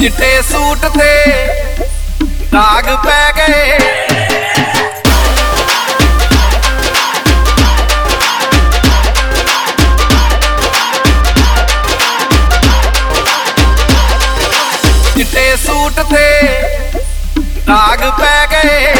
चिट्ठे suit थे दाग पै गए चिट्ठे सूट थे दाग पै गए